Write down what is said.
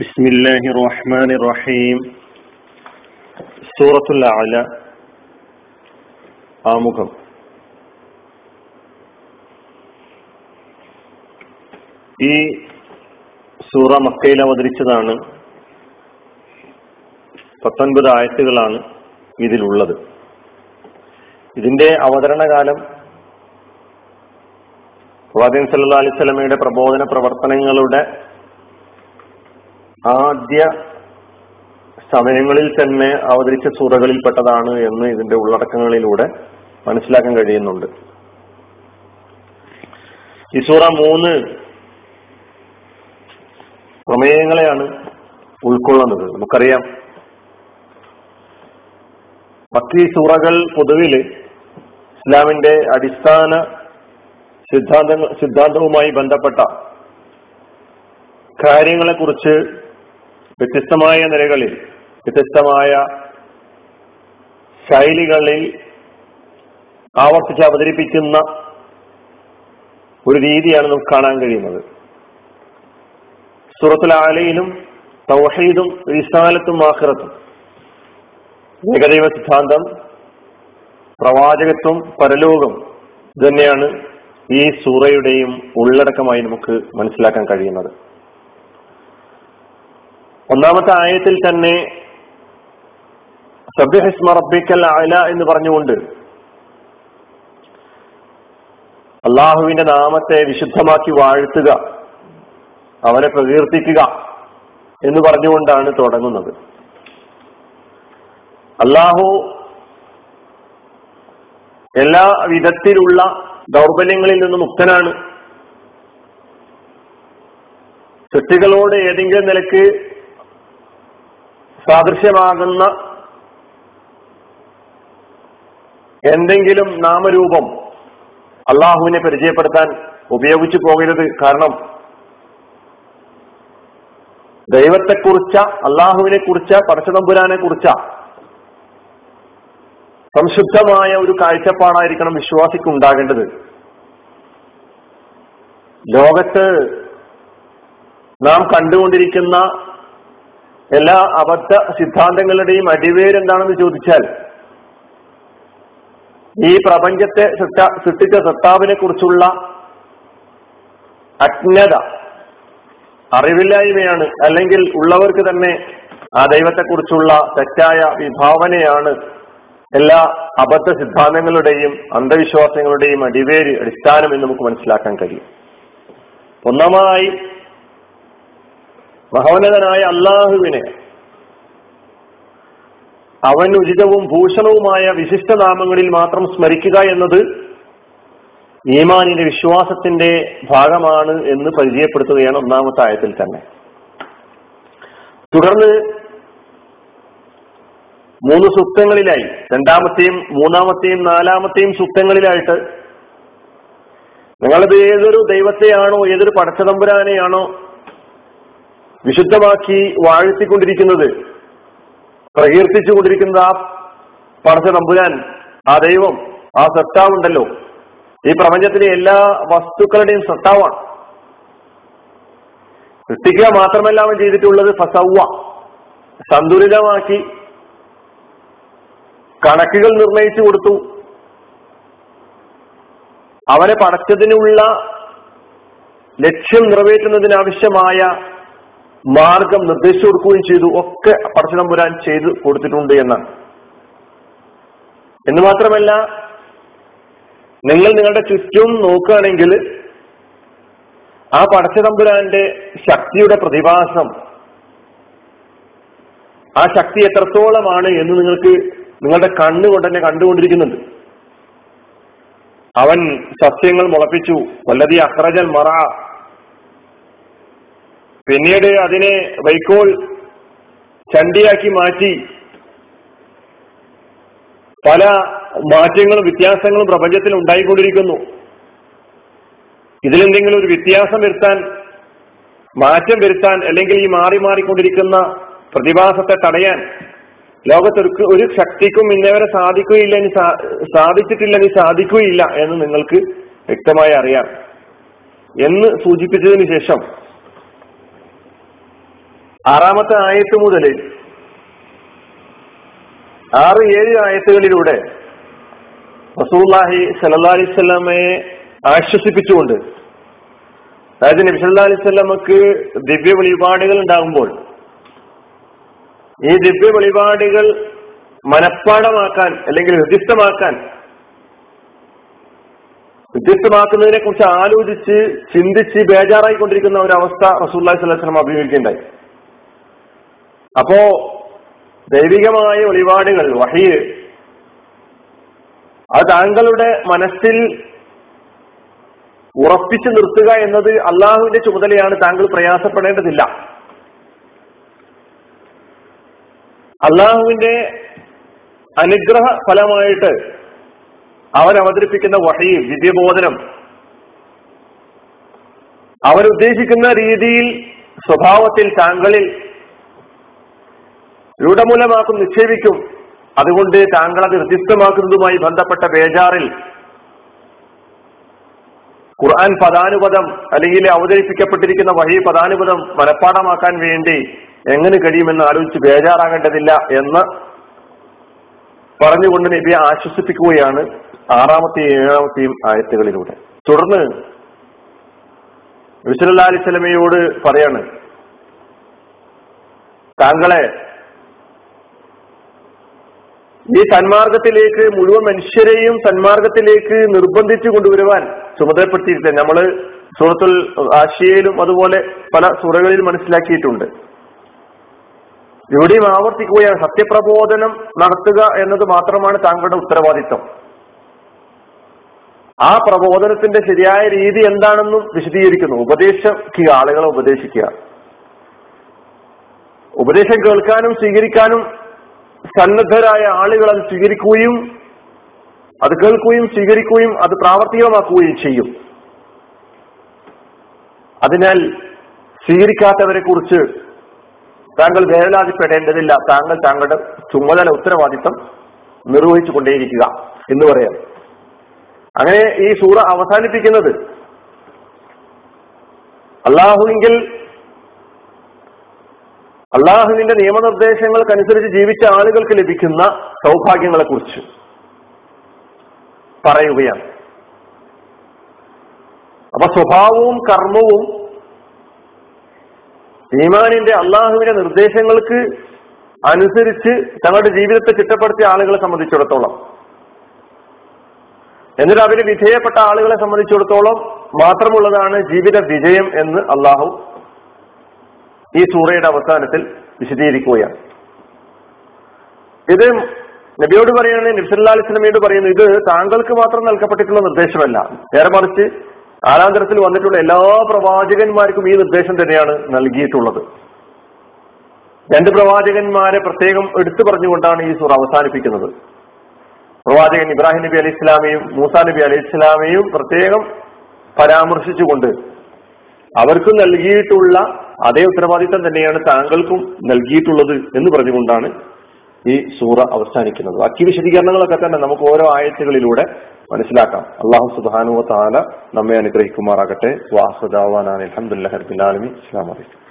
ബിസ്മില്ലാഹി റഹ്മാൻ റഹീം സൂറത്തുൽ അല ആമുഖം ഈ സൂറ മക്കയിൽ അവതരിച്ചതാണ്. പത്തൊൻപത് ആയത്തുകളാണ് ഇതിലുള്ളത്. ഇതിന്റെ അവതരണകാലം പ്രവാചകൻ സല്ലാ അലൈവലമയുടെ പ്രബോധന പ്രവർത്തനങ്ങളുടെ ആദ്യ സമയങ്ങളിൽ തന്നെ അവതരിച്ച സൂറകളിൽപ്പെട്ടതാണ് എന്ന് ഇതിന്റെ ഉള്ളടക്കങ്ങളിലൂടെ മനസ്സിലാക്കാൻ കഴിയുന്നുണ്ട്. ഈ സൂറ മൂന്ന് പ്രമേയങ്ങളെയാണ് ഉൾക്കൊള്ളുന്നത്. നമുക്കറിയാം. മറ്റീ സൂറകൾ പൊതുവിൽ ഇസ്ലാമിന്റെ അടിസ്ഥാന സിദ്ധാന്തങ്ങൾ സിദ്ധാന്തവുമായി ബന്ധപ്പെട്ട കാര്യങ്ങളെക്കുറിച്ച് വ്യത്യസ്തമായ നിലകളിൽ വ്യത്യസ്തമായ ശൈലികളിൽ ആവർത്തിച്ച് അവതരിപ്പിക്കുന്ന ഒരു രീതിയാണ് നമുക്ക് കാണാൻ കഴിയുന്നത്. സൂറത്തുൽ ആലയിലും തൗഹീദും റിസാലത്തും ആഖിറത്തും ഏകദൈവ സിദ്ധാന്തം പ്രവാചകത്വം പരലോകം ഇതന്നെയാണ് ഈ സൂറയുടെയും ഉള്ളടക്കമായി നമുക്ക് മനസ്സിലാക്കാൻ കഴിയുന്നത്. ഒന്നാമത്തെ ആയത്തിൽ തന്നെ സബ്യഹിസ്മ റബ്ബിക്കൽ അല എന്ന് പറഞ്ഞുകൊണ്ട് അള്ളാഹുവിന്റെ നാമത്തെ വിശുദ്ധമാക്കി വാഴ്ത്തുക അവനെ പ്രകീർത്തിക്കുക എന്ന് പറഞ്ഞുകൊണ്ടാണ് തുടങ്ങുന്നത്. അള്ളാഹു എല്ലാ വിധത്തിലുള്ള ദൗർബല്യങ്ങളിൽ നിന്ന് മുക്തനാണ്. സൃഷ്ടികളോട് ഏതെങ്കിലും നിലയ്ക്ക് സാദൃശ്യമാകുന്ന എന്തെങ്കിലും നാമരൂപം അള്ളാഹുവിനെ പരിചയപ്പെടുത്താൻ ഉപയോഗിച്ചു പോകരുത്. കാരണം ദൈവത്തെക്കുറിച്ച അള്ളാഹുവിനെ കുറിച്ച പരശുതമ്പുരാനെ കുറിച്ച സംശുദ്ധമായ ഒരു കാഴ്ചപ്പാടായിരിക്കണം വിശ്വാസിക്ക് ഉണ്ടാകേണ്ടത് ലോകത്ത് നാം കണ്ടുകൊണ്ടിരിക്കുന്ന എല്ലാ അബദ്ധ സിദ്ധാന്തങ്ങളുടെയും അടിവേരെന്താണെന്ന് ചോദിച്ചാൽ ഈ പ്രപഞ്ചത്തെ സൃഷ്ടിച്ച സത്താവിനെ കുറിച്ചുള്ള അജ്ഞത അറിവില്ലായ്മയാണ് അല്ലെങ്കിൽ ഉള്ളവർക്ക് തന്നെ ആ ദൈവത്തെക്കുറിച്ചുള്ള തെറ്റായ വിഭാവനയാണ് എല്ലാ അബദ്ധ സിദ്ധാന്തങ്ങളുടെയും അന്ധവിശ്വാസങ്ങളുടെയും അടിവേര് അടിസ്ഥാനം എന്ന് നമുക്ക് മനസ്സിലാക്കാൻ കഴിയും. ഒന്നാമതായി മഹോന്നതനായ അള്ളാഹുവിനെ അവൻ ഉചിതവും ഭൂഷണവുമായ വിശിഷ്ട നാമങ്ങളിൽ മാത്രം സ്മരിക്കുക എന്നത് ഈമാനിന്റെ വിശ്വാസത്തിന്റെ ഭാഗമാണ് എന്ന് പരിചയപ്പെടുത്തുകയാണ് ഒന്നാമത്തെ ആയത്തിൽ തന്നെ. തുടർന്ന് മൂന്ന് സുക്തങ്ങളിലായി രണ്ടാമത്തെയും മൂന്നാമത്തെയും നാലാമത്തെയും സുക്തങ്ങളിലായിട്ട് നിങ്ങളത് ഏതൊരു ദൈവത്തെയാണോ ഏതൊരു പടച്ചതമ്പുരാനെയാണോ വിശുദ്ധമാക്കി വാഴ്ത്തിക്കൊണ്ടിരിക്കുന്നത് പ്രകീർത്തിച്ചുകൊണ്ടിരിക്കുന്നത് ആ പടച്ച തമ്പുരാൻ ആ ദൈവം ആ സത്താവുണ്ടല്ലോ. ഈ പ്രപഞ്ചത്തിലെ എല്ലാ വസ്തുക്കളുടെയും സത്താവാണ്. സൃഷ്ടിക്കുക മാത്രമല്ല അവൻ ചെയ്തിട്ടുള്ളത് ഫസവ. സന്തുലിതമാക്കി കണക്കുകൾ നിർണയിച്ചു കൊടുത്തു. അവനെ പടച്ചതിനുള്ള ലക്ഷ്യം നിറവേറ്റുന്നതിനാവശ്യമായ മാർഗം നിർദ്ദേശിച്ചു കൊടുക്കുകയും ചെയ്തു. ഒക്കെ പടച്ചതമ്പുരാൻ ചെയ്തു കൊടുത്തിട്ടുണ്ട് എന്നാണ് എന്ന് മാത്രമല്ല നിങ്ങൾ നിങ്ങളുടെ ചുറ്റും നോക്കുകയാണെങ്കിൽ ആ പടച്ചതമ്പുരാന്റെ ശക്തിയുടെ പ്രതിഭാസം ആ ശക്തി എത്രത്തോളമാണ് എന്ന് നിങ്ങൾക്ക് നിങ്ങളുടെ കണ്ണുകൊണ്ട് തന്നെ കണ്ടുകൊണ്ടിരിക്കുന്നുണ്ട്. അവൻ സസ്യങ്ങൾ മുളപ്പിച്ചു. വല്ലതി അഹ്റജൽ മറ. പിന്നീട് അതിനെ വൈക്കോൽ ചണ്ടിയാക്കി മാറ്റി പല മാറ്റങ്ങളും വ്യത്യാസങ്ങളും പ്രപഞ്ചത്തിൽ ഉണ്ടായിക്കൊണ്ടിരിക്കുന്നു. ഇതിലെന്തെങ്കിലും ഒരു വ്യത്യാസം വരുത്താൻ മാറ്റം വരുത്താൻ അല്ലെങ്കിൽ ഈ മാറി മാറിക്കൊണ്ടിരിക്കുന്ന പ്രതിഭാസത്തെ തടയാൻ ലോകത്തൊരു ഒരു ശക്തിക്കും ഇന്നേവരെ സാധിക്കുകയില്ല ഇനി സാധിച്ചിട്ടില്ല ഇനി സാധിക്കുകയില്ല എന്ന് നിങ്ങൾക്ക് വ്യക്തമായി അറിയാം. എന്ന് സൂചിപ്പിച്ചതിന് ശേഷം ആറാമത്തെ ആയത്ത് മുതൽ ആറ് ഏഴ് ആയത്തുകളിലൂടെ റസൂല്ലാഹി സല്ലാ അലിസ്വല്ലാമയെ ആശ്വസിപ്പിച്ചുകൊണ്ട് അതായത് നബി സല്ലാ അലിസ്വല്ലമക്ക് ദിവ്യ വെളിപാടുകൾ ഉണ്ടാകുമ്പോൾ ഈ ദിവ്യ വെളിപാടുകൾ മനഃപ്പാടമാക്കാൻ അല്ലെങ്കിൽ ഹൃദിസ്ഥമാക്കാൻ വ്യത്യസ്തമാക്കുന്നതിനെ കുറിച്ച് ആലോചിച്ച് ചിന്തിച്ച് ബേജാറായിക്കൊണ്ടിരിക്കുന്ന ഒരു അവസ്ഥ റസൂല്ലാഹി സ്വലം അഭിമുഖിക്കുണ്ടായി അപ്പോ ദൈവികമായ ഒളിപാടുകൾ വഹി. അത് താങ്കളുടെ മനസ്സിൽ ഉറപ്പിച്ചു നിർത്തുക എന്നത് അള്ളാഹുവിന്റെ ചുമതലയാണ്. താങ്കൾ പ്രയാസപ്പെടേണ്ടതില്ല. അള്ളാഹുവിന്റെ അനുഗ്രഹ ഫലമായിട്ട് അവൻ അവതരിപ്പിക്കുന്ന വഹയും വിദ്യബോധനം. അവരുദ്ദേശിക്കുന്ന രീതിയിൽ സ്വഭാവത്തിൽ താങ്കളിൽ രൂഢമൂലമാക്കും നിക്ഷേപിക്കും. അതുകൊണ്ട് താങ്കൾ അത് ബന്ധപ്പെട്ട ബേജാറിൽ ഖുർആൻ പദാനുപദം അല്ലെങ്കിൽ അവതരിപ്പിക്കപ്പെട്ടിരിക്കുന്ന വഴി പദാനുപദം മനഃപ്പാടമാക്കാൻ വേണ്ടി എങ്ങനെ കഴിയുമെന്ന് ആലോചിച്ച് ബേജാറാകേണ്ടതില്ല എന്ന് പറഞ്ഞുകൊണ്ട് നബിയെ ആശ്വസിപ്പിക്കുകയാണ് ആറാമത്തെയും ഏഴാമത്തെയും ആയത്തുകളിലൂടെ. തുടർന്ന് വിസലല്ലാ അലിസ്ലമയോട് പറയാണ് താങ്കളെ ഈ സന്മാർഗത്തിലേക്ക് മുഴുവൻ മനുഷ്യരെയും സന്മാർഗത്തിലേക്ക് നിർബന്ധിച്ചു കൊണ്ടുവരുവാൻ ചുമതലപ്പെടുത്തിയിട്ടില്ല നമ്മൾ സൂറത്തുൽ ആശയയിലും അതുപോലെ പല സുറകളിൽ മനസ്സിലാക്കിയിട്ടുണ്ട്. ഇവിടെയും ആവർത്തിക്കുകയാണ് സത്യപ്രബോധനം നടത്തുക എന്നത് മാത്രമാണ് താങ്കളുടെ ഉത്തരവാദിത്വം. ആ പ്രബോധനത്തിന്റെ ശരിയായ രീതി എന്താണെന്നും വിശദീകരിക്കുന്നു. ഉപദേശിക്കുക ആളുകളെ ഉപദേശിക്കുക. ഉപദേശം കേൾക്കാനും സ്വീകരിക്കാനും സന്നദ്ധരായ ആളുകൾ അത് സ്വീകരിക്കുകയും അത് കേൾക്കുകയും സ്വീകരിക്കുകയും അത് പ്രാവർത്തികമാക്കുകയും ചെയ്യും. അതിനാൽ സ്വീകരിക്കാത്തവരെ കുറിച്ച് താങ്കൾ വേവലാതിപ്പെടേണ്ടതില്ല താങ്കൾ താങ്കളുടെ ചുമതല ഉത്തരവാദിത്തം നിർവഹിച്ചു കൊണ്ടേയിരിക്കുക എന്ന് പറയാം. അങ്ങനെ ഈ സൂറ അവസാനിപ്പിക്കുന്നത് അള്ളാഹുവിങ്കിൽ അള്ളാഹുവിന്റെ നിയമനിർദ്ദേശങ്ങൾക്കനുസരിച്ച് ജീവിച്ച ആളുകൾക്ക് ലഭിക്കുന്ന സൗഭാഗ്യങ്ങളെ കുറിച്ച് പറയുകയാണ്. അപ്പൊ സ്വഭാവവും കർമ്മവും ഈമാനിന്റെ അള്ളാഹുവിന്റെ നിർദ്ദേശങ്ങൾക്ക് അനുസരിച്ച് തങ്ങളുടെ ജീവിതത്തെ ചിട്ടപ്പെടുത്തിയ ആളുകളെ സംബന്ധിച്ചിടത്തോളം എന്നിട്ട് അവർ വിധേയപ്പെട്ട ആളുകളെ സംബന്ധിച്ചിടത്തോളം മാത്രമുള്ളതാണ് ജീവിത വിജയം എന്ന് അള്ളാഹു ഈ സൂറയുടെ അവസാനത്തിൽ വിശദീകരിക്കുകയാണ്. ഇത് നബിയോട് പറയുകയാണ് നബ്സല്ലാ അലിസ്ലമിയോട് പറയുന്നത് ഇത് താങ്കൾക്ക് മാത്രം നൽകപ്പെട്ടിട്ടുള്ള നിർദ്ദേശമല്ല. നേരെ മറിച്ച് ആലാന്തരത്തിൽ വന്നിട്ടുള്ള എല്ലാ പ്രവാചകന്മാർക്കും ഈ നിർദ്ദേശം തന്നെയാണ് നൽകിയിട്ടുള്ളത്. രണ്ട് പ്രവാചകന്മാരെ പ്രത്യേകം എടുത്തു പറഞ്ഞുകൊണ്ടാണ് ഈ സൂറ അവസാനിപ്പിക്കുന്നത്. പ്രവാചകൻ ഇബ്രാഹിം നബി അലി ഇസ്ലാമയും മൂസാ നബി അലി ഇസ്ലാമയും പ്രത്യേകം പരാമർശിച്ചുകൊണ്ട് അവർക്ക് നൽകിയിട്ടുള്ള അതേ ഉത്തരവാദിത്തം തന്നെയാണ് താങ്കൾക്കും നൽകിയിട്ടുള്ളത് എന്ന് പറഞ്ഞുകൊണ്ടാണ് ഈ സൂറ അവസാനിക്കുന്നത്. ബാക്കി വിശദീകരണങ്ങളൊക്കെ തന്നെ നമുക്ക് ഓരോ ആയത്തുകളിലൂടെ മനസ്സിലാക്കാം. അള്ളാഹു സുബാനുവ താല നമ്മെ അനുഗ്രഹിക്കുമാറാകട്ടെ. വാസുദാവാനാണ് അലഹമുല്ലാ ആലമി ഇസ്ലാം വലൈക്കും